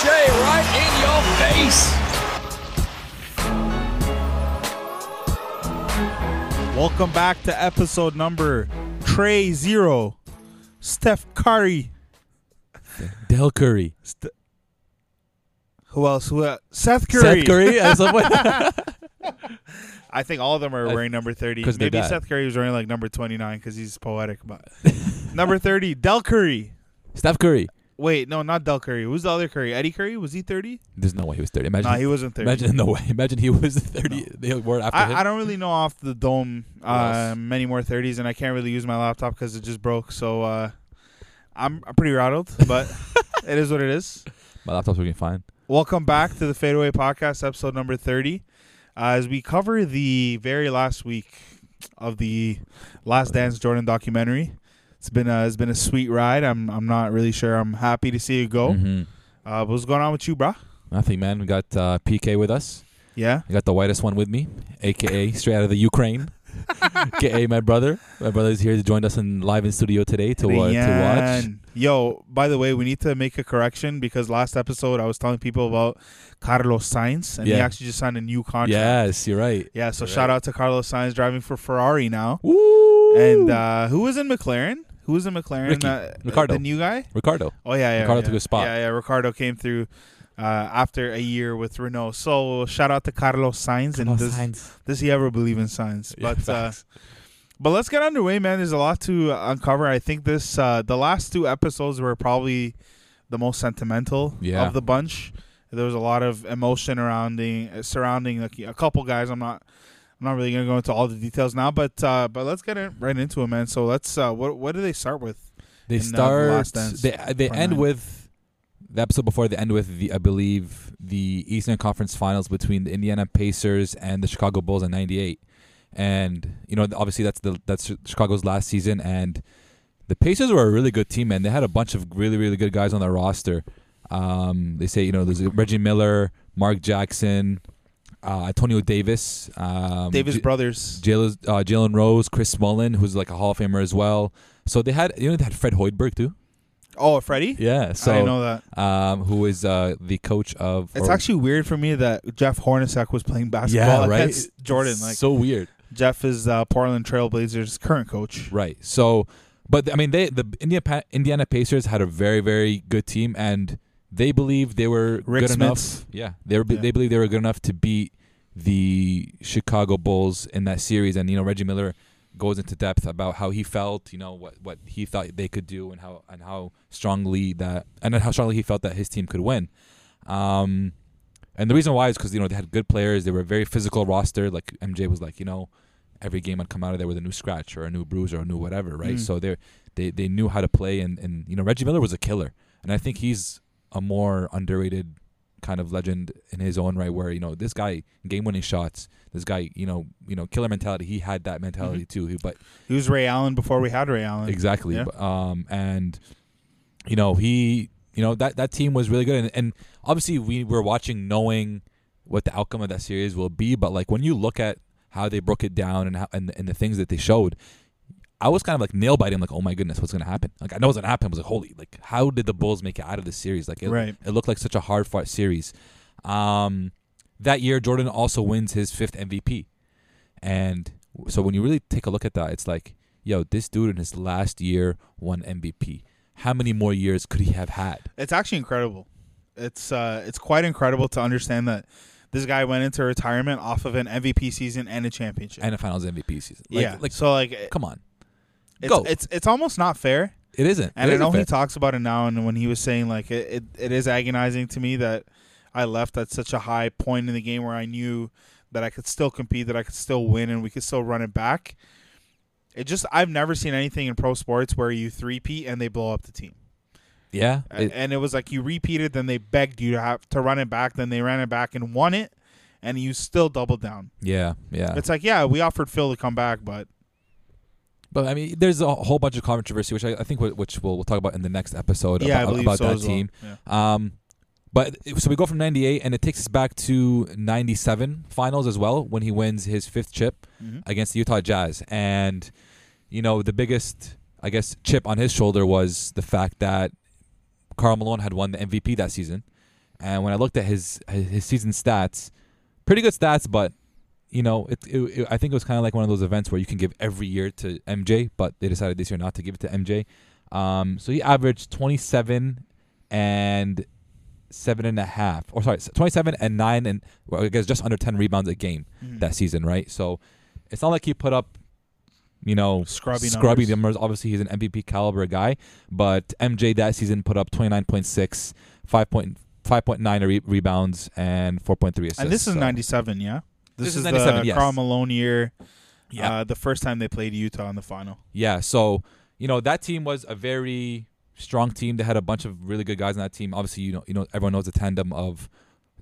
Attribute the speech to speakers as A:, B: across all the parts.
A: MJ right in your face.
B: Welcome back to episode number Trey Zero. Steph Curry.
C: Dell Curry.
B: St- who else? Who? else? Seth Curry.
C: Seth Curry. at.
B: I think all of them are wearing number thirty.
C: 'cause they
B: Maybe. Seth Curry was wearing like number twenty nine because he's poetic. But number thirty, Dell Curry.
C: Steph Curry.
B: Wait, no, not Dell Curry. Who's the other Curry? Eddie Curry? Was he thirty?
C: There's no way he was 30. Imagine.
B: Nah, he wasn't thirty.
C: imagine no way. Imagine he was 30. They were after him.
B: I, I don't really know off the dome uh, many more 30s, and I can't really use my laptop because it just broke. So uh, I'm, I'm pretty rattled, but it is what it is.
C: My laptop's working fine.
B: Welcome back to the Fadeaway Podcast, episode number 30. Uh, as we cover the very last week of the Last Dance Jordan documentary, it's been a, it's been a sweet ride. I'm I'm not really sure. I'm happy to see it go.
C: Mhm.
B: Uh, what's going on with you, brah?
C: Nothing, man. We got uh, PK with us.
B: Yeah,
C: I got the whitest one with me, aka straight out of the Ukraine. aka my brother. My brother's here to join us in live in studio today to, uh, to watch.
B: Yo, by the way, we need to make a correction because last episode I was telling people about Carlos Sainz, and he actually just signed a new contract.
C: Yes, you're right.
B: Yeah, so
C: You're
B: shout
C: right.
B: out to Carlos Sainz driving for Ferrari now.
C: Woo!
B: And uh, who was in McLaren? Who was in McLaren?
C: Ricky.
B: Uh,
C: Ricciardo.
B: The new guy?
C: Ricciardo.
B: Oh, yeah, yeah.
C: Ricciardo
B: yeah.
C: took a spot.
B: Yeah, yeah. Ricciardo came through uh, after a year with Renault. So shout out to Carlos Sainz. and does, does he ever believe in science?
C: Yeah,
B: but uh, but let's get underway, man. There's a lot to uncover. I think this uh, the last two episodes were probably the most sentimental
C: Yeah.
B: of the bunch. There was a lot of emotion around the, surrounding a couple guys. I'm not I'm not really gonna go into all the details now, but uh, but let's get it right into it, man. So let's uh, what what do they start with?
C: They
B: in, uh, The
C: start. They they end
B: nine.
C: with the episode before. They end with the I believe the Eastern Conference Finals between the Indiana Pacers and the Chicago Bulls in '98, and you know obviously that's the that's Chicago's last season, and the Pacers were a really good team, man. They had a bunch of really really good guys on their roster. Um, they say you know there's Reggie Miller, Mark Jackson, uh, Antonio Davis, um,
B: Davis
C: J-
B: brothers.
C: Jalen uh, Jalen Rose, Chris Mullin, who's like a Hall of Famer as well. So they had you know they had Fred Hoiberg too.
B: Oh, Freddie.
C: Yeah.
B: I
C: So
B: didn't know that.
C: um, who is uh the coach of?
B: It's
C: or-
B: actually weird for me that Jeff Hornacek was playing basketball
C: yeah right.
B: against Jordan. Like
C: so weird.
B: Jeff is uh, Portland Trailblazers' current coach.
C: Right. So, but I mean, they the India Indiana Pacers had a very very good team, and they believed they were
B: Rick
C: good enough. Yeah, they were.
B: Yeah.
C: They believed they were good enough to beat the Chicago Bulls in that series, and you know Reggie Miller goes into depth about how he felt, you know what what he thought they could do, and how and how strongly that and how strongly he felt that his team could win. Um, and the reason why is because you know they had good players. They were a very physical roster. Like MJ was like, you know, every game I'd come out of there with a new scratch or a new bruise or a new whatever, right?
B: Mm.
C: So they they they knew how to play, and and you know Reggie Miller was a killer, and I think he's a more underrated kind of legend in his own right. Where you know this guy game winning shots, this guy you know you know killer mentality. He had that mentality too. He, but
B: He was Ray Allen before we had Ray Allen.
C: exactly,
B: Yeah.
C: but, um, and you know he you know that that team was really good, and, and obviously we were watching knowing what the outcome of that series will be. But like when you look at how they broke it down and how and, and the things that they showed, I was kind of like nail biting, like, oh my goodness, what's gonna happen? Like I know what's gonna happen. I was like, holy, like how did the Bulls make it out of this series? Like it,
B: Right.
C: it looked like such a hard fought series. Um, that year, Jordan also wins his fifth MVP, and so when you really take a look at that, it's like, yo, this dude in his last year won MVP. How many more years could he have had?
B: It's actually incredible. It's uh, it's quite incredible to understand that this guy went into retirement off of an MVP season and a championship.
C: And a Finals MVP season. Like,
B: yeah,
C: like
B: so like
C: come on,
B: it's,
C: go.
B: it's it's almost not fair.
C: it isn't.
B: And
C: It
B: I know he talks about it now, and when he was saying like it, it, it is agonizing to me that I left at such a high point in the game where I knew that I could still compete, that I could still win, and we could still run it back. It just I've never seen anything in pro sports where you three-peat and they blow up the team.
C: yeah, it-
B: and it was like you repeated, then they begged you to have to run it back, then they ran it back and won it, and you still doubled down.
C: yeah, yeah.
B: It's like yeah, we offered Phil to come back, but
C: But I mean, there's a whole bunch of controversy, which I, I think wh- which we'll, we'll talk about in the next episode
B: yeah,
C: about, about
B: so
C: that
B: well.
C: team.
B: Yeah.
C: Um, but so we go from '98, and it takes us back to '97 finals as well when he wins his fifth chip
B: Mhm.
C: against the Utah Jazz, and you know the biggest, I guess, chip on his shoulder was the fact that Karl Malone had won the MVP that season, And when I looked at his, his season stats, pretty good stats, but you know, it, it, it- I think it was kind of like one of those events where you can give every year to MJ, but they decided this year not to give it to MJ. Um, so he averaged 27 and seven and a half, or sorry, 27 and nine and well, I guess just under 10 rebounds a game
B: Mhm.
C: that season, right? So it's not like he put up, you know,
B: Scrubby
C: scrubby
B: numbers.
C: numbers. Obviously, he's an MVP caliber guy, but MJ that season put up 29.6, 5.5 5.9 re- rebounds, and 4.3 assists.
B: and this is
C: so-
B: 97, yeah.
C: This is
B: is
C: 97,
B: the
C: yes.
B: Malone year.
C: Yeah.
B: Uh, the first time they played Utah in the final.
C: Yeah, so you know that team was a very strong team. They had a bunch of really good guys on that team. Obviously, you know, you know, everyone knows the tandem of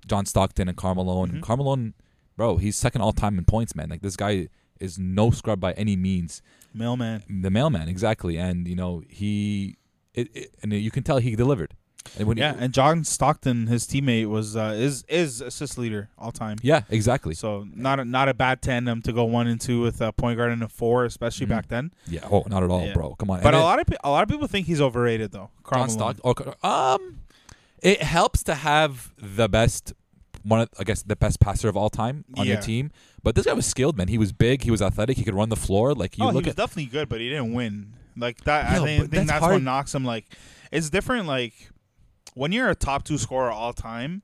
C: John Stockton and Karl
B: Malone.
C: And Karl Malone, bro, he's second all time in points, man. Like this guy is no scrub by any means.
B: Mailman.
C: The mailman, exactly. And you know he, it, it, and you can tell he delivered. And when he-
B: Yeah, and John Stockton, his teammate, was uh, is is assist leader all time.
C: yeah, exactly.
B: So not a, not a bad tandem to go one and two with a point guard and a four, especially
C: Mhm.
B: back then.
C: Yeah, oh, not at all,
B: Yeah.
C: bro. Come on.
B: But
C: And
B: a
C: then-
B: lot of a lot of people think he's overrated though. Karl
C: John. Stockton. Or, um, it helps to have the best one. Of, I guess the best passer of all time on your team. But this guy was skilled, man. He was big. He was athletic. He could run the floor. Like you
B: oh, he was
C: at.
B: definitely good, but he didn't win. Like that,
C: Yeah,
B: I think, think
C: that's
B: that's, what knocks him. Like, it's different. Like when you're a top two scorer all time,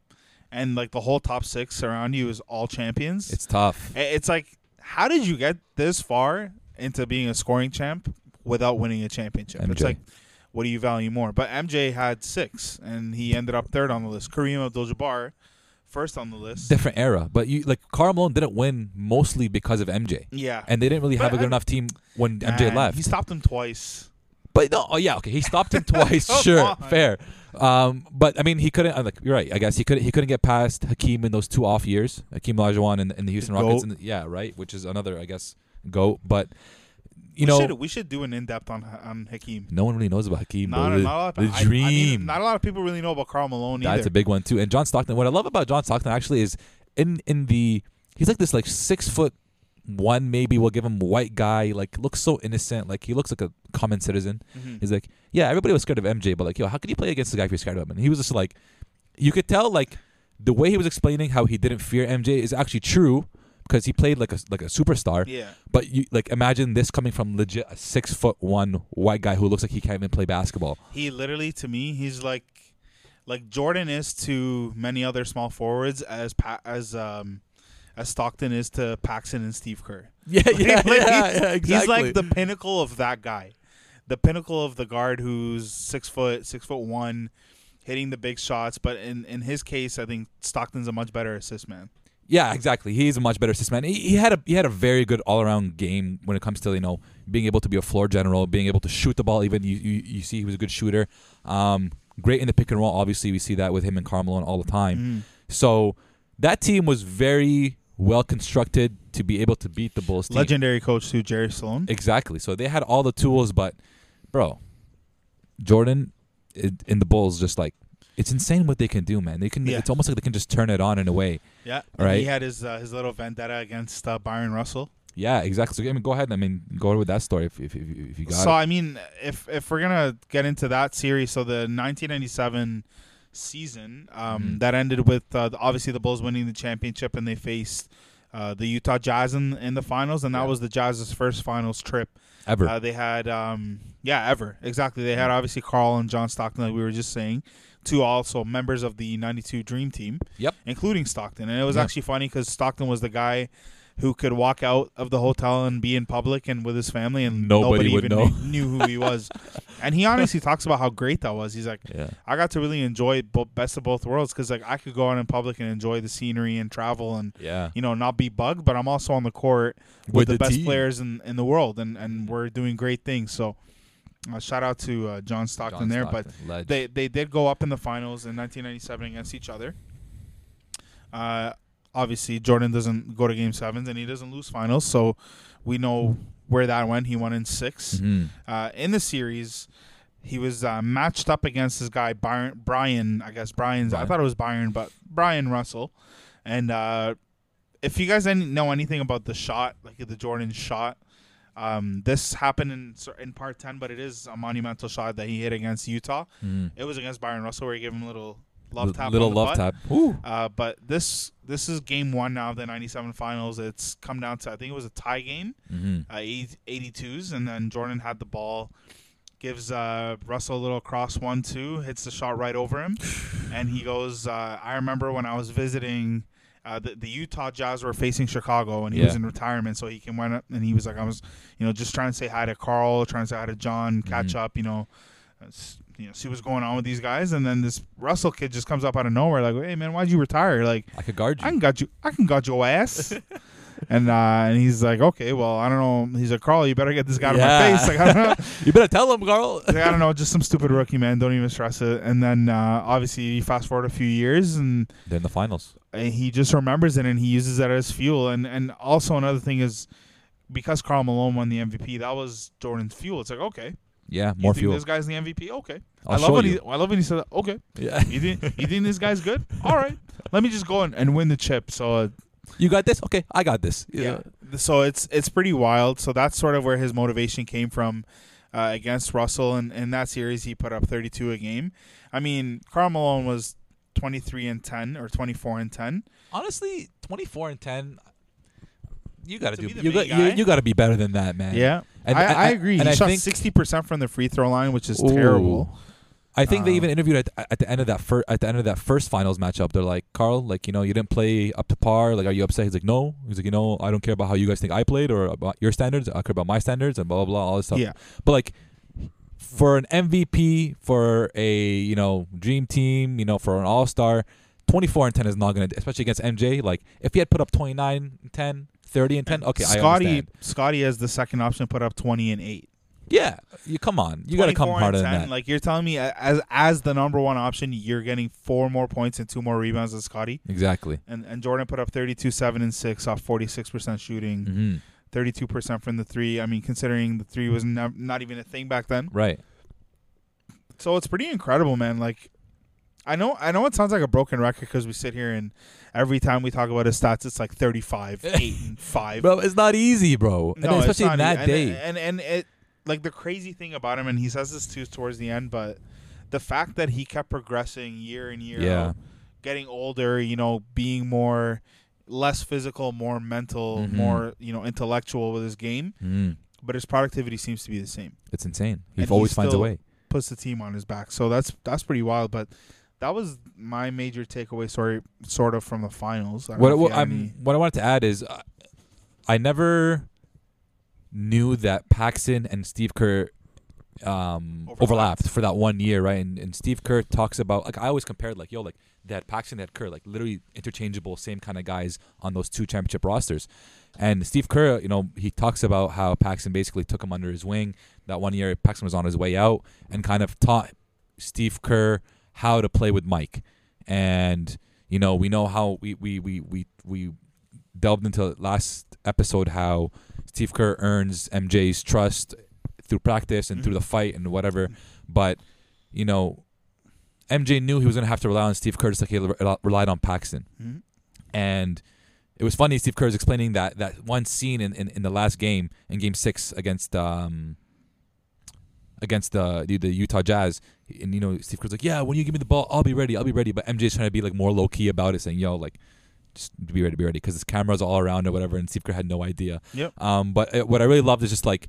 B: and like the whole top six around you is all champions.
C: It's tough.
B: it's like, how did you get this far into being a scoring champ without winning a championship? It's like, what do you value more? But MJ had six, and he ended up third on the list. Kareem Abdul-Jabbar, first on the list.
C: Different era, but you like Karl Malone didn't win mostly because of MJ,
B: yeah,
C: and they didn't really have a good
B: I-
C: enough team when MJ left.
B: He stopped him twice.
C: But no, oh yeah, okay, he stopped him twice. Sure,
B: on.
C: fair. Um, but I mean, he couldn't. uh, Like you're right. I guess he couldn't. He couldn't get past Hakeem in those two off years. Hakeem Olajuwon in, in the Houston
B: The
C: Rockets. And the, yeah, right. Which is another, I guess, goat. But you
B: we
C: know,
B: should, we should do an in depth on on Hakeem.
C: no one really knows about Hakeem.
B: Not. Not a lot of,
C: the
B: I- I mean,
C: dream.
B: not a lot of people really know about Karl Malone
C: That's
B: either.
C: a big one too. And John Stockton. What I love about John Stockton actually is in in the he's like this like six foot one maybe we'll give him white guy like looks so innocent like he looks like a common citizen.
B: Mhm.
C: He's like, yeah, everybody was scared of MJ, but like, yo, how could you play against the guy if you're scared of him? And he was just like, you could tell like the way he was explaining how he didn't fear MJ is actually true because he played like a like a superstar.
B: Yeah,
C: But you like imagine this coming from legit a six foot one white guy who looks like he can't even play basketball.
B: he literally to me he's like like Jordan is to many other small forwards as pa- as um as Stockton is to Paxson and Steve Kerr.
C: Yeah, yeah,
B: Like,
C: yeah,
B: he's,
C: yeah, exactly.
B: He's like the pinnacle of that guy, the pinnacle of the guard who's six foot six foot one, hitting the big shots. But in in his case, I think Stockton's a much better assist man.
C: Yeah, exactly. He's a much better assist man. He, he had a he had a very good all around game when it comes to you know being able to be a floor general, being able to shoot the ball. Even you you, you see he was a good shooter. Um, great in the pick and roll. Obviously, we see that with him and Karl Malone all the time.
B: Mhm.
C: So that team was very well constructed to be able to beat the Bulls team.
B: Legendary coach too, Jerry Sloan.
C: Exactly. So they had all the tools, but bro, Jordan in the Bulls just like it's insane what they can do, man. They can.
B: Yeah.
C: It's almost like they can just turn it on in a way.
B: Yeah,
C: Right.
B: He had his uh, his little vendetta against uh, Byron Russell.
C: Yeah, exactly. So I mean, go ahead. I mean, go ahead with that story if if, if, you- if you got
B: So
C: it.
B: I mean, if if we're gonna get into that series, so the 1997 season um,
C: Mhm.
B: that ended with uh, the- obviously the Bulls winning the championship, and they faced uh, the Utah Jazz in, in the finals, and that
C: Yeah.
B: was the Jazz's first finals trip.
C: Ever.
B: Uh, they had um, yeah, ever exactly. They had obviously Karl and John Stockton, like we were just saying, two also members of the '92 Dream Team.
C: Yep.
B: including Stockton, and it was
C: Yep.
B: actually funny because Stockton was the guy who could walk out of the hotel and be in public and with his family, and
C: Nobody
B: nobody, even
C: know.
B: knew- who he was. and he honestly talks about how great that was. He's like,
C: yeah.
B: I got to really enjoy bo- best of both worlds because like I could go out in public and enjoy the scenery and travel and
C: Yeah.
B: you know not be bugged, but I'm also on the court with,
C: With
B: the,
C: the
B: best
C: team.
B: players in, in the world, and and we're doing great things. So. Uh, shout out to uh, John Stockton
C: John
B: there, but
C: ledge.
B: they they did go up in the finals in 1997 against each other. Uh, obviously Jordan doesn't go to game sevens and he doesn't lose finals, so we know where that went. He won in 6
C: Mhm.
B: Uh, in the series, he was uh, matched up against this guy Byron, Brian. I guess Brian's. I thought it was Byron, but Brian Russell. And uh, if you guys know anything about the shot, like the Jordan shot, um, this happened in in part ten, but it is a monumental shot that he hit against Utah.
C: Mhm.
B: It was against Byron Russell where he gave him a little love
C: little love
B: butt. Uh, but this this is game one now of the '97 finals. It's come down to I think it was a tie game,
C: hmm
B: uh, 80, 82s, and then Jordan had the ball, gives uh, Russell a little cross one two, hits the shot right over him, and he goes. Uh, I remember when I was visiting. Uh, the, the Utah Jazz were facing Chicago, and he was in retirement, so he came went up and he was like, I was, you know, just trying to say hi to Karl, trying to say hi to John, catch
C: Mhm.
B: up, you know, uh, you know, see what's going on with these guys, and then this Russell kid just comes up out of nowhere, like, hey man, why'd you retire? Like,
C: I could guard you.
B: I can got you. I can got your ass. and uh, and he's like, okay, well, I don't know. He's like, Karl, you better get this guy out
C: Yeah.
B: of my face. Like, I don't know.
C: you better tell him, Karl.
B: Like, I don't know. Just some stupid rookie man. Don't even stress it. And then uh, obviously, you fast forward a few years, and,
C: They're in the finals.
B: and he just remembers it, and he uses it as fuel. And and also another thing is. Because Karl Malone won the MVP, that was Jordan's fuel. It's like, okay,
C: Yeah,
B: you
C: more
B: think
C: fuel.
B: This guy's the MVP. Okay,
C: I'll
B: I love
C: show
B: when
C: you.
B: he. I love when he said, that. okay,
C: Yeah.
B: you think you think this guy's good? All right, let me just go and, and win the chip. So uh,
C: You got this? Okay, I got this.
B: yeah. So it's it's pretty wild. So that's sort of where his motivation came from uh, against Russell, and in that series he put up 32 a game. I mean, Karl Malone was 23 and 10 or 24 and 10.
C: Honestly, 24 and 10 you got to
B: To
C: do
B: be
C: you got, you, you got to be better than that, man.
B: Yeah,
C: And-
B: I,
C: and-
B: I agree.
C: and
B: he
C: I
B: shot 60% from the free throw line, which is
C: Ooh.
B: terrible.
C: I think they
B: Um,
C: even interviewed at, at the end of that first at the end of that first finals matchup. They're like, Karl, like you know, you didn't play up to par. Like, are you upset? He's like, no. He's like, you know, I don't care about how you guys think I played or about your standards. I care about my standards and blah blah blah all this stuff.
B: Yeah,
C: But like, for an MVP, for a you know dream team, you know, for an All Star, twenty four and ten is not gonna, especially against MJ. Like, if he had put up 29 and 10, 30 and ten, okay, I
B: Scottie
C: understand.
B: Scottie as the second option put up 20 and 8.
C: Yeah, you come on, you got to come
B: 24
C: harder
B: and
C: than that.
B: Like you're telling me as as the number one option, you're getting four more points and two more rebounds than Scottie.
C: exactly.
B: And and Jordan put up 32, 7 and 6 off 46% shooting.
C: hmm
B: 32% from the three. I mean, considering the three was not even a thing back then.
C: Right.
B: So it's pretty incredible, man. Like, I know, I know it sounds like a broken record because we sit here and every time we talk about his stats, it's like 35, 8, and 5.
C: Bro, it's not easy, bro. And
B: No, it's
C: especially in that
B: and,
C: day.
B: And, and it, like, the crazy thing about him, and he says this too towards the end, but the fact that he kept progressing year in year
C: Yeah.
B: out, getting older, you know, being more, less physical, more mental,
C: Mhm.
B: more, you know, intellectual with his game,
C: Mm,
B: but his productivity seems to be the same.
C: it's insane. He always
B: he
C: finds a way.
B: puts the team on his back. So that's that's pretty wild. But that was my major takeaway story, sort of from the finals. I
C: What, what, what I wanted to add is uh, I never knew that Paxson and Steve Kerr um,
B: Overlapped.
C: overlapped. for that one year, right? And, and Steve Kerr talks about like I always compared like yo like that they had Kerr, like literally interchangeable, same kind of guys on those two championship rosters. And Steve Kerr, you know, he talks about how Paxson basically took him under his wing. That one year, Paxson was on his way out and kind of taught Steve Kerr how to play with Mike. And you know, we know how we we we we, we delved into last episode how Steve Kerr earns MJ's trust through practice and through the fight and whatever. But you know, MJ knew he was going to have to rely on Steve Kerr just like he rel- relied on Paxson.
B: Mhm.
C: And it was funny. Steve Kerr was explaining that that one scene in, in, in the last game in Game Six against um against the, the the Utah Jazz, and you know Steve Kerr's like, yeah, when you give me the ball, I'll be ready, I'll be ready. But MJ's trying to be like more low key about it, saying, yo, like just be ready, be ready, because his cameras all around or whatever. And Steve Kerr had no idea.
B: Yep.
C: Um, but uh, what I really loved is just like,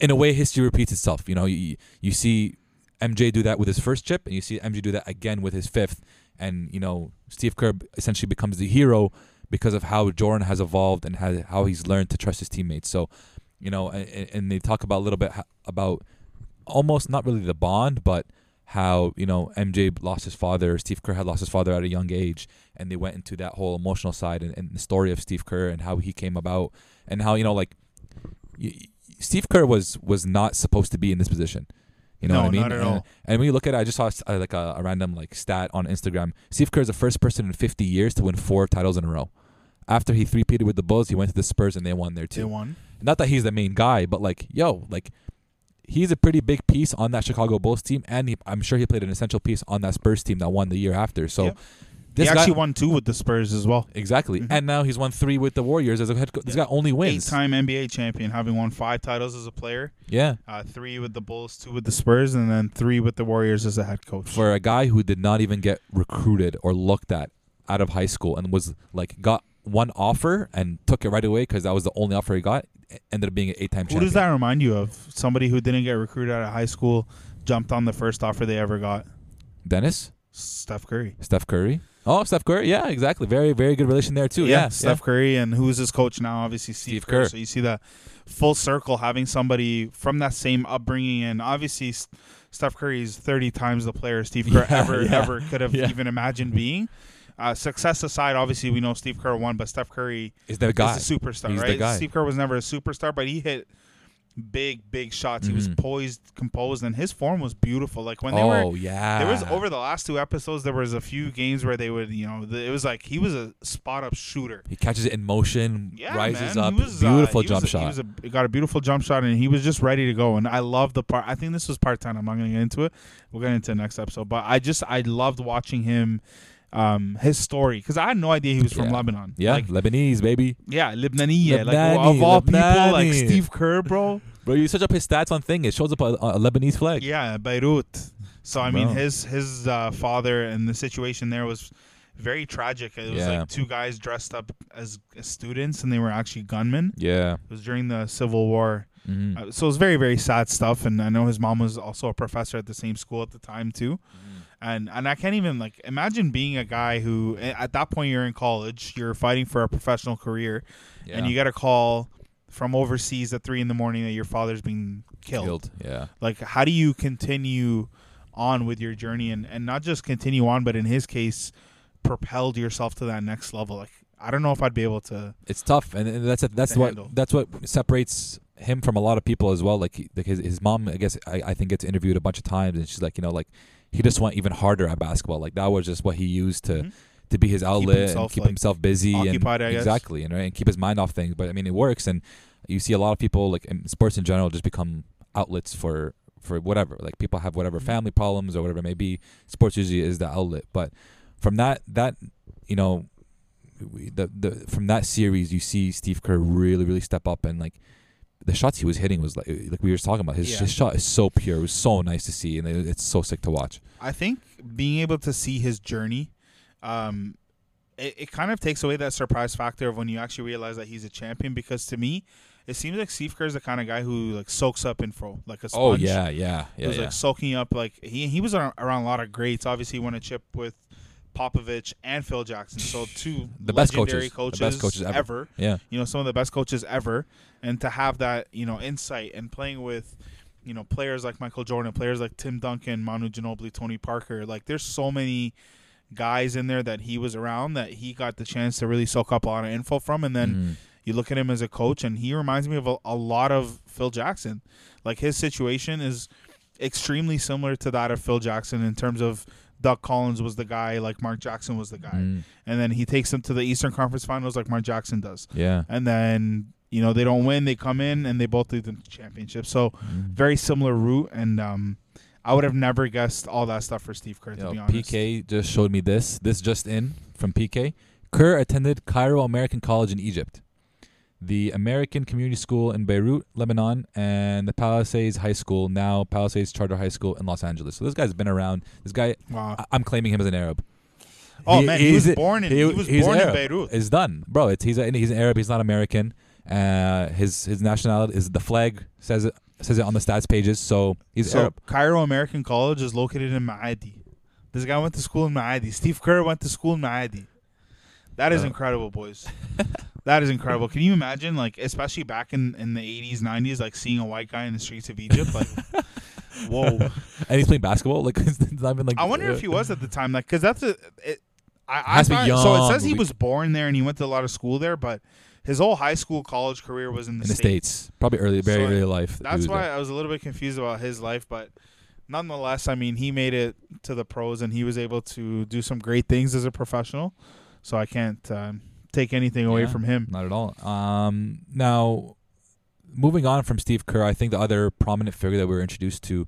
C: in a way, history repeats itself. You know, you you see MJ do that with his first chip, and you see MJ do that again with his fifth. And you know, Steve Kerr essentially becomes the hero because of how Jordan has evolved and how, how he's learned to trust his teammates. So, you know, and, and they talk about a little bit about almost not really the bond, but how you know MJ lost his father, Steve Kerr had lost his father at a young age, and they went into that whole emotional side and, and the story of Steve Kerr and how he came about and how you know like y- Steve Kerr was was not supposed to be in this position. You know
B: No,
C: what I mean?
B: not at
C: and,
B: all.
C: and when you look at it, I just saw uh, like a, a random like stat on Instagram. Steve Kerr is the first person in 50 years to win four titles in a row. After he three-peated with the Bulls, he went to the Spurs and they won there too.
B: They won.
C: Not that he's the main guy, but like, yo, like he's a pretty big piece on that Chicago Bulls team, and he, I'm sure he played an essential piece on that Spurs team that won the year after. So,
B: Yep.
C: This
B: he
C: guy
B: actually won two with the Spurs as well.
C: exactly,
B: Mhm.
C: and now he's won three with the Warriors as a head coach. This guy only wins.
B: Eight-time NBA champion, having won five titles as a player,
C: Yeah,
B: uh, three with the Bulls, two with the Spurs, and then three with the Warriors as a head coach.
C: for a guy who did not even get recruited or looked at out of high school and was like got one offer and took it right away because that was the only offer he got. Ended up being an eight-time
B: Who
C: champion.
B: does that remind you of? Somebody who didn't get recruited out of high school, jumped on the first offer they ever got.
C: Dennis,
B: Steph Curry.
C: Steph Curry. Oh, Steph Curry. Yeah, exactly. Very, very good relation there too. Yeah,
B: Steph Curry, and who's his coach now? Obviously, Steve,
C: Steve
B: Kerr.
C: Kerr.
B: So you see that full circle having somebody from that same upbringing, and obviously Steph Curry is thirty times the player Steve Kerr
C: Yeah,
B: ever
C: yeah,
B: ever could have
C: yeah.
B: even imagined being. Uh, success aside, obviously we know Steve Kerr won, but Steph Curry
C: is the guy.
B: is a superstar,
C: He's the
B: right?
C: guy.
B: Steve Kerr was never a superstar, but he hit big, big shots. He was
C: Mhm.
B: poised, composed, and his form was beautiful. Like when they were
C: oh yeah.
B: there was over the last two episodes, there was a few games where they would, you know, the, it was like he was a spot up shooter.
C: He catches it in motion,
B: Yeah,
C: rises
B: man.
C: up,
B: was, uh,
C: beautiful
B: he
C: jump
B: a-
C: shot.
B: He was a, he got a beautiful jump shot, and he was just ready to go. And I love the part. I think this was part ten. I'm not going to get into it. We'll get into the next episode. But I just I loved watching him. Um, his story because I had no idea he was from
C: Yeah.
B: Lebanon.
C: yeah,
B: like,
C: Lebanese baby.
B: yeah, Lebanese. Like
C: Lebanese,
B: of all people, like Steve Kerr, bro.
C: Bro, you search up his stats on thing. It shows up a, a Lebanese flag.
B: Yeah, Beirut. So I mean, his his uh, father and the situation there was very tragic. It was
C: Yeah.
B: like two guys dressed up as, as students, and they were actually gunmen.
C: Yeah.
B: It was during the Civil War,
C: Mhm.
B: uh, so it was very very sad stuff. And I know his mom was also a professor at the same school at the time too. And and I can't even like imagine being a guy who at that point you're in college, you're fighting for a professional career,
C: yeah.
B: and you get a call from overseas at three in the morning that your father's been killed
C: Yeah.
B: like how do you continue on with your journey and and not just continue on but in his case propelled yourself to that next level like i don't know if i'd be able to
C: It's tough, and, that's that's what
B: handle.
C: that's what separates him from a lot of people as well. Like, he, like his his mom, I guess I, I think gets interviewed a bunch of times, and she's like, you know, like he just went even harder at basketball. Like that was just what he used to
B: Mhm.
C: to be his outlet and
B: himself,
C: keep
B: like,
C: himself busy
B: occupied, I
C: and
B: guess.
C: exactly, and right, and keep his mind off things. But I mean, it works, and you see a lot of people like in sports in general just become outlets for for whatever. Like people have whatever
B: Mhm.
C: family problems or whatever it may be. Sports usually is the outlet, but from that that you know we- the the from that series you see Steve Kerr really really step up and like the shots he was hitting was like like we were talking about his,
B: Yeah.
C: his shot is so pure it was so nice to see and it, it's so sick to watch
B: i think being able to see his journey um it, it kind of takes away that surprise factor of when you actually realize that he's a champion because to me it seems like steve Kerr is the kind of guy who like soaks up info like a sponge
C: oh yeah yeah
B: He
C: yeah,
B: was
C: yeah.
B: like soaking up like he he was around, around a lot of greats. Obviously, he won a chip with Popovich and Phil Jackson. So two
C: The best
B: legendary
C: coaches. The best coaches ever. yeah
B: You know, some of the best coaches ever, and to have that you know insight and playing with you know players like Michael Jordan, players like Tim Duncan, Manu Ginobili, Tony Parker. Like there's so many guys in there that he was around that he got the chance to really soak up a lot of info from, and then
C: Mhm.
B: you look at him as a coach, and he reminds me of a, a lot of Phil Jackson. Like his situation is extremely similar to that of Phil Jackson in terms of Doug Collins was the guy, like Mark Jackson was the guy,
C: Mm.
B: and then he takes them to the Eastern Conference Finals like Mark Jackson does,
C: yeah
B: and then you know they don't win, they come in and they both lead the championship. So
C: Mm.
B: very similar route, and um, I would have never guessed all that stuff for Steve Kerr. To
C: Yo,
B: be honest,
C: PK just showed me this. This just in from PK. Kerr attended Cairo American College in Egypt, the American Community School in Beirut, Lebanon, and the Palisades High School, now Palisades Charter High School in Los Angeles. So this guy's been around. This guy,
B: Wow.
C: I- I'm claiming him as an Arab.
B: Oh
C: He-
B: man, he was born in he, was
C: he's
B: born in Beirut.
C: It's done, bro. It's he's a, he's an Arab. He's not American. Uh, his his nationality is the flag says it says it on the stats pages. So he's
B: So
C: Arab.
B: Cairo American College is located in Maadi. This guy went to school in Maadi. Steve Kerr went to school in Maadi. That is
C: Uh.
B: incredible, boys. that is incredible. Can you imagine, like, especially back in, in the eighties, nineties, like seeing a white guy in the streets of Egypt? Like, whoa.
C: And he's playing basketball. Like it's not even like.
B: I wonder
C: uh,
B: if he was at the time, like, because that's a. It, I, I
C: Has to be
B: thought- so it says he was born there and he went to a lot of school there, but his whole high school, college career was in the,
C: in the
B: States.
C: states. Probably early, very
B: So,
C: early life.
B: That's why
C: there.
B: I was a little bit confused about his life, but nonetheless, I mean, he made it to the pros and he was able to do some great things as a professional. So I can't um, take anything away
C: Yeah.
B: from him.
C: Not at all. Um, now, moving on from Steve Kerr, I think the other prominent figure that we were introduced to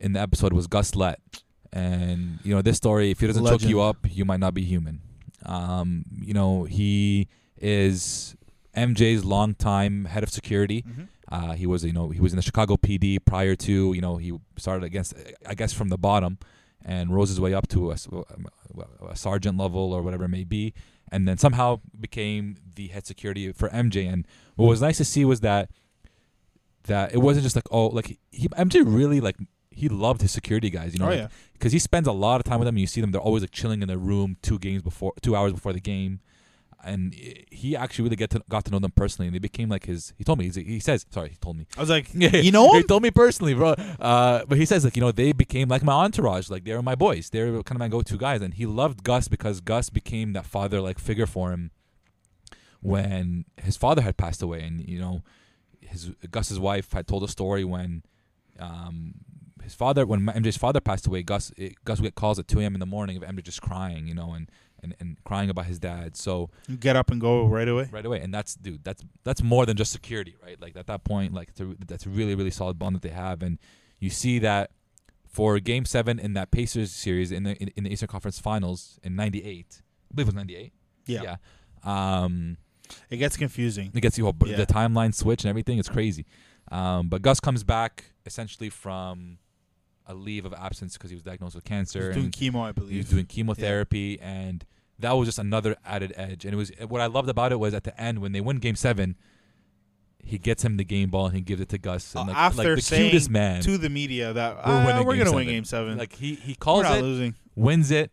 C: in the episode was Gus Lett. and you know this story. If he doesn't choke you up, you might not be human. Um, you know he is MJ's longtime head of security.
B: Mhm.
C: Uh, he was, you know, he was in the Chicago PD prior to, you know, he started against, I guess, from the bottom, and rose his way up to a sergeant level or whatever it may be, and then somehow became the head security for MJ. And what was nice to see was that that it wasn't just like, oh, like he, MJ really like he loved his security guys, you know,
B: oh
C: like,
B: yeah,
C: because he spends a lot of time with them. And you see them; they're always like chilling in their room two games before, two hours before the game, and he actually really get to got to know them personally, and they became like his. He told me he's, he says sorry, he told me.
B: I was like, you know
C: he told me personally, bro. Uh, but he says like you know they became like my entourage, like they were my boys. They were kind of my go-to guys, and he loved Gus because Gus became that father-like figure for him when his father had passed away, and you know his Gus's wife had told a story when um, his father when MJ's father passed away. Gus it, Gus would get calls at 2 a.m. in the morning of MJ just crying, you know, and, and and crying about his dad. So you
B: Get up and go right away.
C: right away, and that's dude, that's that's more than just security, right? Like at that point, like a, that's a really really solid bond that they have, and you see that for Game Seven in that Pacers series in the in, in the Eastern Conference Finals in '98, I believe it was '98.
B: Yeah.
C: yeah. Um,
B: it gets confusing.
C: it gets you whole,
B: Yeah.
C: the timeline switch and everything. It's crazy. Um, but Gus comes back essentially from a leave of absence because he was diagnosed with cancer.
B: He's doing
C: and
B: chemo, I
C: he
B: believe.
C: was doing chemotherapy, and that was just another added edge. And it was what I loved about it was at the end when they win Game Seven, he gets him the game ball and he gives it to Gus. And
B: Uh,
C: like,
B: after
C: like the
B: saying
C: cutest man,
B: to the media that
C: We're
B: "Ah,
C: winning
B: we're gonna win game seven.
C: like he he calls it,
B: losing.
C: wins it,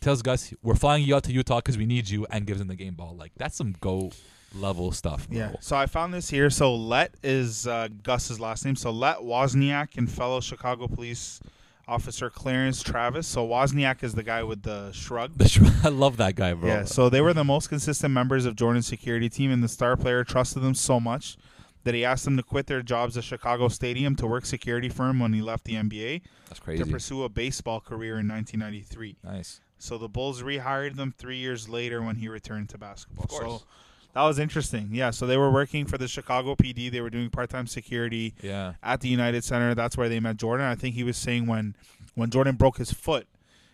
C: tells Gus we're flying you out to Utah because we need you, and gives him the game ball. Like that's some go level stuff. Bro.
B: Yeah. So I found this here. So Lett is uh, Gus's last name. So Lett Wozniak and fellow Chicago police officer Clarence Travis. So Wozniak is the guy with the shrug.
C: The sh- I love that guy, bro.
B: Yeah. So they were the most consistent members of Jordan's security team, and the star player trusted them so much that he asked them to quit their jobs at Chicago Stadium to work security for him when he left the NBA
C: that's crazy.
B: to pursue a baseball career in 1993.
C: Nice.
B: So the Bulls rehired them three years later when he returned to basketball.
C: Of course.
B: So that was interesting. Yeah. So they were working for the Chicago PD. They were doing part-time security
C: Yeah.
B: at the United Center. That's where they met Jordan. I think he was saying when when Jordan broke his foot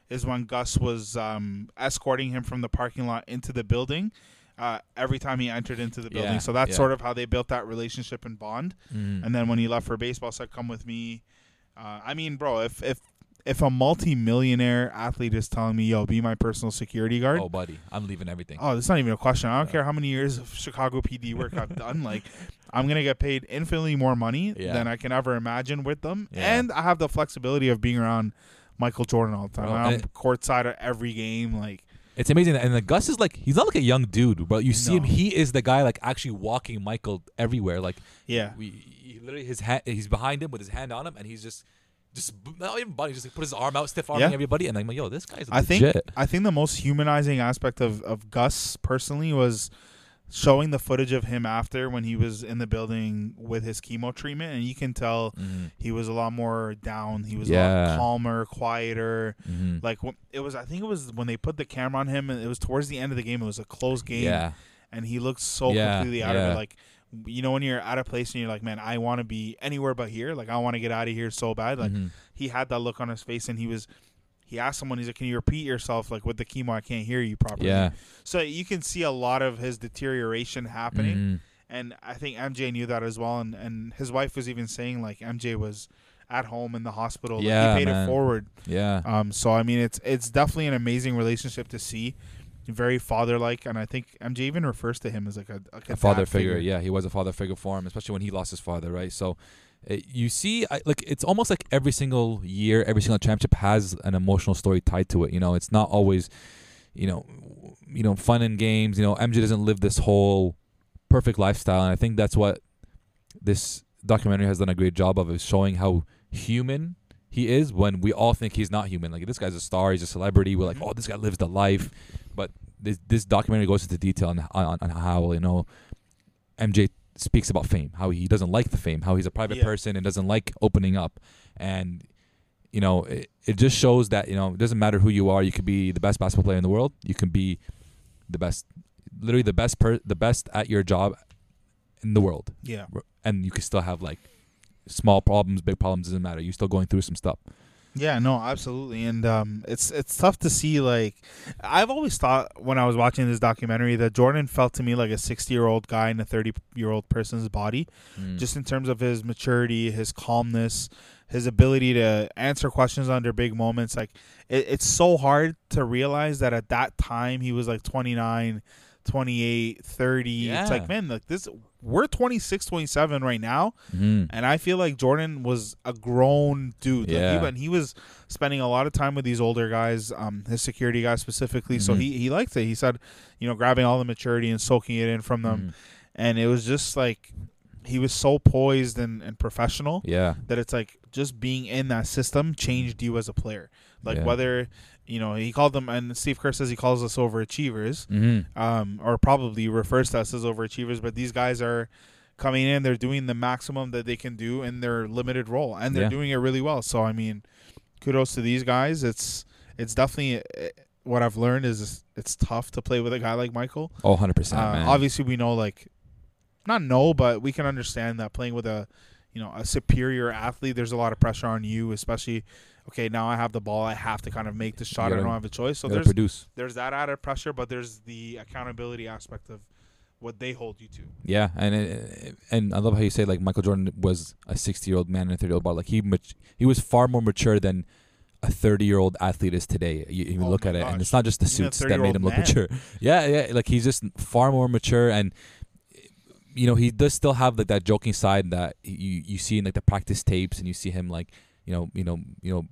B: is when Gus was um, escorting him from the parking lot into the building. Uh, every time he entered into the building,
C: Yeah,
B: so that's
C: yeah.
B: sort of how they built that relationship and bond.
C: Mhm.
B: And then when he left for baseball, said, "Come with me." Uh, I mean, bro, if if if a multi-millionaire athlete is telling me, "Yo, be my personal security guard,"
C: oh, buddy, I'm leaving everything.
B: Oh, that's not even a question. I don't
C: Yeah.
B: care how many years of Chicago PD work I've done. Like, I'm gonna get paid infinitely more money
C: Yeah.
B: than I can ever imagine with them,
C: Yeah.
B: and I have the flexibility of being around Michael Jordan all the time.
C: Bro,
B: I'm
C: and-
B: courtside at every game. Like,
C: It's amazing, and the Gus is like he's not like a young dude, but you see him. He is the guy like actually walking Michael everywhere. Like
B: yeah,
C: we, he literally his hand, he's behind him with his hand on him, and he's just, just not even buddy, just like put his arm out, stiff arming
B: Yeah.
C: everybody, and I'm like, yo, this guy's
B: I think. I think the most humanizing aspect of of Gus personally was showing the footage of him after when he was in the building with his chemo treatment, and you can tell
C: Mhm.
B: he was a lot more down. He was a lot calmer, quieter.
C: Mhm.
B: Like it was, I think it was when they put the camera on him, and it was towards the end of the game. It was a close game,
C: yeah,
B: and he looked so
C: Yeah,
B: completely out of it. Like you know, when you're at a place and you're like, man, I want to be anywhere but here. Like I want to get out of here so bad. Like
C: Mhm.
B: he had that look on his face, and he was. He asked someone, he's like, "Can you repeat yourself? Like with the chemo, I can't hear you properly."
C: yeah,
B: So you can see a lot of his deterioration happening,
C: Mhm.
B: and I think MJ knew that as well. And and his wife was even saying like MJ was at home in the hospital. Like,
C: Yeah,
B: he paid
C: man.
B: it forward.
C: yeah.
B: Um, so I mean, it's it's definitely an amazing relationship to see, very father like, and I think MJ even refers to him as like a, like a,
C: a father
B: dad
C: figure. Yeah, he was a father figure for him, especially when he lost his father, right? So uh, you see, I, like it's almost like every single year, every single championship has an emotional story tied to it. You know, it's not always, you know, you know, fun and games. You know, MJ doesn't live this whole perfect lifestyle, and I think that's what this documentary has done a great job of is showing how human he is when we all think he's not human. Like this guy's a star, he's a celebrity. We're like,
B: Mhm.
C: oh, this guy lives the life, but this this documentary goes into detail on, on on how you know MJ speaks about fame, how he doesn't like the fame, how he's a private
B: Yeah.
C: person and doesn't like opening up, and you know it, it just shows that you know it doesn't matter who you are. You could be the best basketball player in the world. You can be the best, literally the best per the best at your job in the world,
B: Yeah,
C: and you can still have like small problems, big problems doesn't matter. You're still going through some stuff.
B: Yeah, no, absolutely, and um, it's it's tough to see. Like, I've always thought when I was watching this documentary that Jordan felt to me like a sixty-year-old guy in a thirty-year-old person's body,
C: Mm.
B: just in terms of his maturity, his calmness, his ability to answer questions under big moments. Like, it, it's so hard to realize that at that time he was like 29, 28, 30. It's like, man, like this, we're 26, 27 right now.
C: Mhm.
B: And I feel like Jordan was a grown dude. Like
C: Yeah.
B: he, and he was spending a lot of time with these older guys, um, his security guys specifically. So
C: Mhm.
B: he, he liked it. He said, you know, grabbing all the maturity and soaking it in from them.
C: Mhm.
B: And it was just like he was so poised and, and professional
C: Yeah.
B: that it's like just being in that system changed you as a player. Like
C: Yeah.
B: whether, you know, he called them, and Steve Kerr says he calls us overachievers
C: hmm
B: um, or probably refers to us as overachievers. But these guys are coming in; they're doing the maximum that they can do in their limited role, and they're
C: Yeah.
B: doing it really well. So, I mean, kudos to these guys. It's it's definitely eh, what I've learned is it's tough to play with a guy like Michael.
C: Oh, 100 percent,
B: Uh,
C: man.
B: obviously, we know like not know, but we can understand that playing with a you know a superior athlete, there's a lot of pressure on you, especially. Okay, now I have the ball. I have to kind of make the shot. I
C: gotta-
B: don't have a choice. So there's
C: produce.
B: there's that added pressure, but there's the accountability aspect of what they hold you to.
C: Yeah, and it, and I love how you say like Michael Jordan was a 60 year old man and a 30 year old ball. Like he mat- he was far more mature than a 30 year old athlete is today. You, you
B: Oh
C: look at it, and it's not just the suits that made him look
B: man.
C: mature. Yeah, yeah, like he's just far more mature, and you know he does still have like that joking side that you you see in like the practice tapes, and you see him like you know you know you know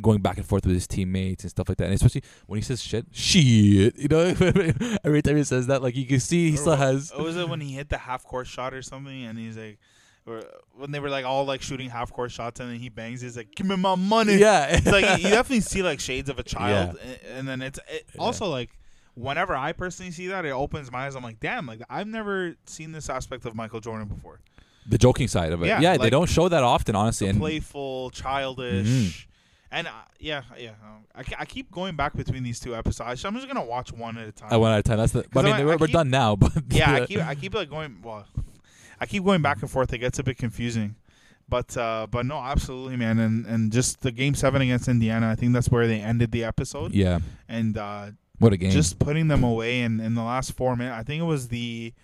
C: going back and forth with his teammates and stuff like that. And especially when he says shit, shit, you know, every time he says that, like you can see he still has.
B: What was it when he hit the half court shot or something? And he's like, or when they were like all like shooting half court shots, and then he bangs. He's like, "Give me my money."
C: Yeah,
B: it's like you definitely see like shades of a child,
C: Yeah.
B: and, and then it's it
C: Yeah.
B: also like whenever I personally see that, it opens my eyes. I'm like, damn, like I've never seen this aspect of Michael Jordan before.
C: The joking side of it.
B: Yeah,
C: Yeah, they don't show that often, honestly. And
B: playful, childish.
C: Mhm.
B: And uh, yeah, yeah, um, I, I keep going back between these two episodes. I'm just gonna watch one at a time.
C: I one at a time. That's the. I mean,
B: I-
C: we're,
B: I
C: we're done now, but
B: yeah, I keep I keep like going. Well, I keep going back and forth. It gets a bit confusing, but uh, but no, absolutely, man. And and just the game seven against Indiana, I think that's where they ended the episode.
C: yeah,
B: And uh,
C: what a game.
B: just putting them away in in the last four minutes. I think it was the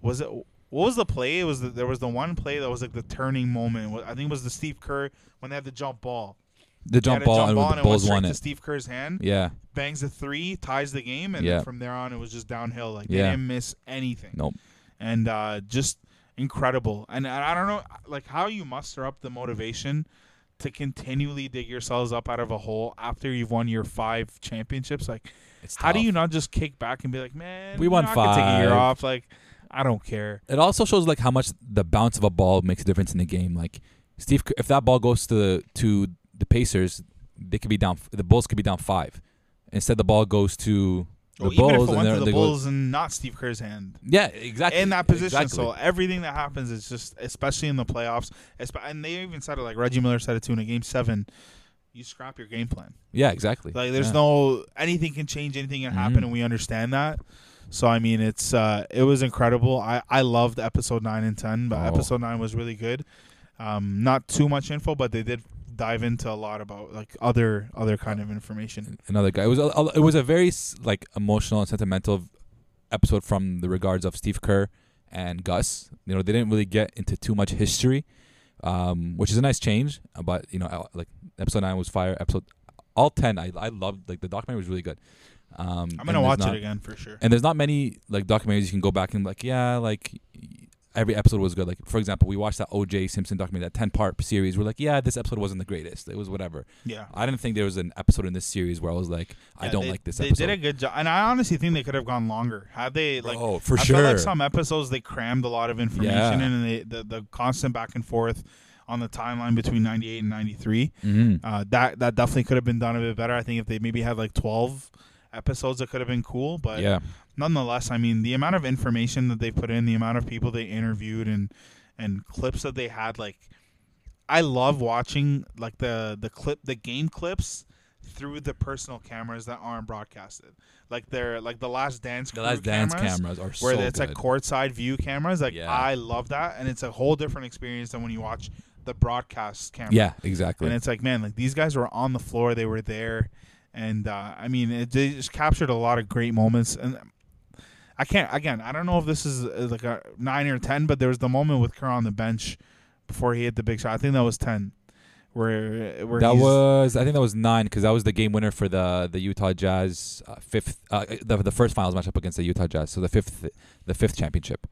B: was it. What was the play? It was the, there was the one play that was like the turning moment. I think it was the Steve Kerr when they had the jump ball.
C: the jump ball
B: jump
C: and
B: ball
C: the
B: and went
C: Bulls won it.
B: Steve Kerr's hand.
C: Yeah,
B: bangs a three, ties the game, and
C: Yeah.
B: from there on it was just downhill. Like they
C: Yeah.
B: didn't miss anything.
C: Nope.
B: And uh, just incredible. And I don't know, like how you muster up the motivation to continually dig yourselves up out of a hole after you've won your five championships. Like,
C: it's
B: how do you not just kick back and be like, man,
C: We
B: you
C: won
B: I could take a year off. Like, I don't care.
C: It also shows like how much the bounce of a ball makes a difference in the game. Like Steve, if that ball goes to the to the Pacers, they could be down. The Bulls could be down five. Instead, the ball goes to the
B: Or even if
C: Bulls,
B: it
C: and
B: went
C: they're-
B: to the
C: they go-
B: and not Steve Kerr's hand.
C: Yeah, exactly.
B: in that position.
C: Exactly.
B: So everything that happens is just, especially in the playoffs, and they even said it like Reggie Miller said it too in a game seven. You scrap your game plan.
C: yeah, exactly.
B: Like there's
C: Yeah.
B: no anything can change, anything can happen,
C: Mhm.
B: and we understand that. So I mean, it's uh, it was incredible. I I loved episode nine and ten, but
C: Oh.
B: episode nine was really good. Um, not too much info, but they did dive into a lot about like other other kind of information.
C: another guy. It was a, it was a very like emotional and sentimental episode from the regards of Steve Kerr and Gus. You know, they didn't really get into too much history, um, which is a nice change. uh, But you know, uh, like episode nine was fire. Episode all ten, I I loved. Like the documentary was really good. Um,
B: I'm gonna watch
C: not-
B: it again for sure.
C: And there's not many like documentaries you can go back and like, yeah, like every episode was good. Like for example, we watched that O.J. Simpson documentary, that ten part series. We're like, yeah, this episode wasn't the greatest. It was whatever.
B: Yeah.
C: I didn't think there was an episode in this series where I was like, I don't
B: they-
C: like this
B: they
C: episode.
B: did a good job, and I honestly think they could have gone longer. Had they like,
C: oh, for
B: I
C: sure.
B: feel like some episodes they crammed a lot of information
C: Yeah.
B: in, and they, the the constant back and forth on the timeline between '98 and '93.
C: Mhm.
B: Uh, that that definitely could have been done a bit better. I think if they maybe had like 12 episodes, that could have been cool. But
C: yeah,
B: nonetheless, I mean, the amount of information that they put in, the amount of people they interviewed, and and clips that they had, like, I love watching like the the clip, the game clips through the personal cameras that aren't broadcasted. Like they're like the last dance.
C: The last dance
B: cameras,
C: cameras are
B: where
C: so
B: it's
C: good.
B: like courtside view cameras. Like
C: Yeah.
B: I love that, and it's a whole different experience than when you watch the broadcast camera.
C: yeah, exactly.
B: and it's like man, like these guys were on the floor, they were there, and uh, I mean, it, they just captured a lot of great moments. And I can't again, I don't know if this is uh, like a nine or ten, but there was the moment with Kerr on the bench before he hit the big shot. I think that was ten, where where
C: that was, I think that was nine because that was the game winner for the the Utah Jazz uh, fifth, uh, the the first finals matchup against the Utah Jazz. So the fifth, the fifth championship.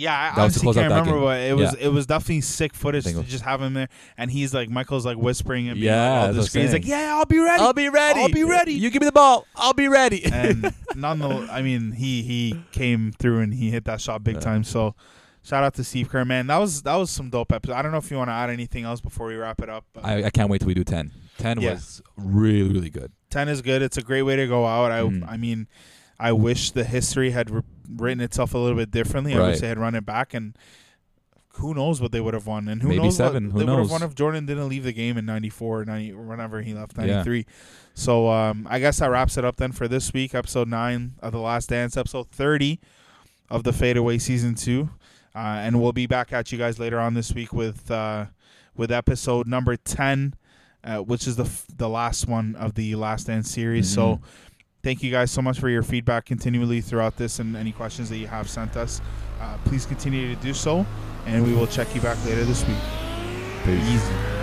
B: Yeah, I
C: That
B: honestly can't remember,
C: game.
B: but it was
C: Yeah.
B: it was definitely sick footage to just have him there, and he's like Michael's like whispering and being
C: Yeah,
B: like, all
C: that's
B: the
C: I'm
B: screen. He's like. "Yeah, I'll be ready."
C: I'll be ready.
B: I'll be ready.
C: You give me the ball. I'll be ready.
B: and none the, I mean, he he came through and he hit that shot big
C: Yeah.
B: time. So, shout out to Steve Kerr, man. That was that was some dope episode. I don't know if you want to add anything else before we wrap it up.
C: I, I can't wait till we do ten. Ten
B: Yeah.
C: was really really good.
B: ten is good. It's a great way to go out. I
C: Mhm.
B: I mean, I wish the history had re- written itself a little bit differently. I wish
C: Right.
B: they had run it back and. Who knows what they would have won, and who
C: Maybe
B: knows
C: seven.
B: what
C: Who
B: they would have won if Jordan didn't leave the game in '94, 90, or whenever he left
C: Yeah.
B: '93. So um, I guess that wraps it up then for this week, episode nine of the Last Dance, episode 30 of the Fadeaway season two, uh, and we'll be back at you guys later on this week with uh, with episode number 10, uh, which is the f- the last one of the Last Dance series. So
C: Mhm.
B: Thank you guys so much for your feedback continually throughout this and any questions that you have sent us. Uh, please continue to do so, and we will check you back later this week. Easy.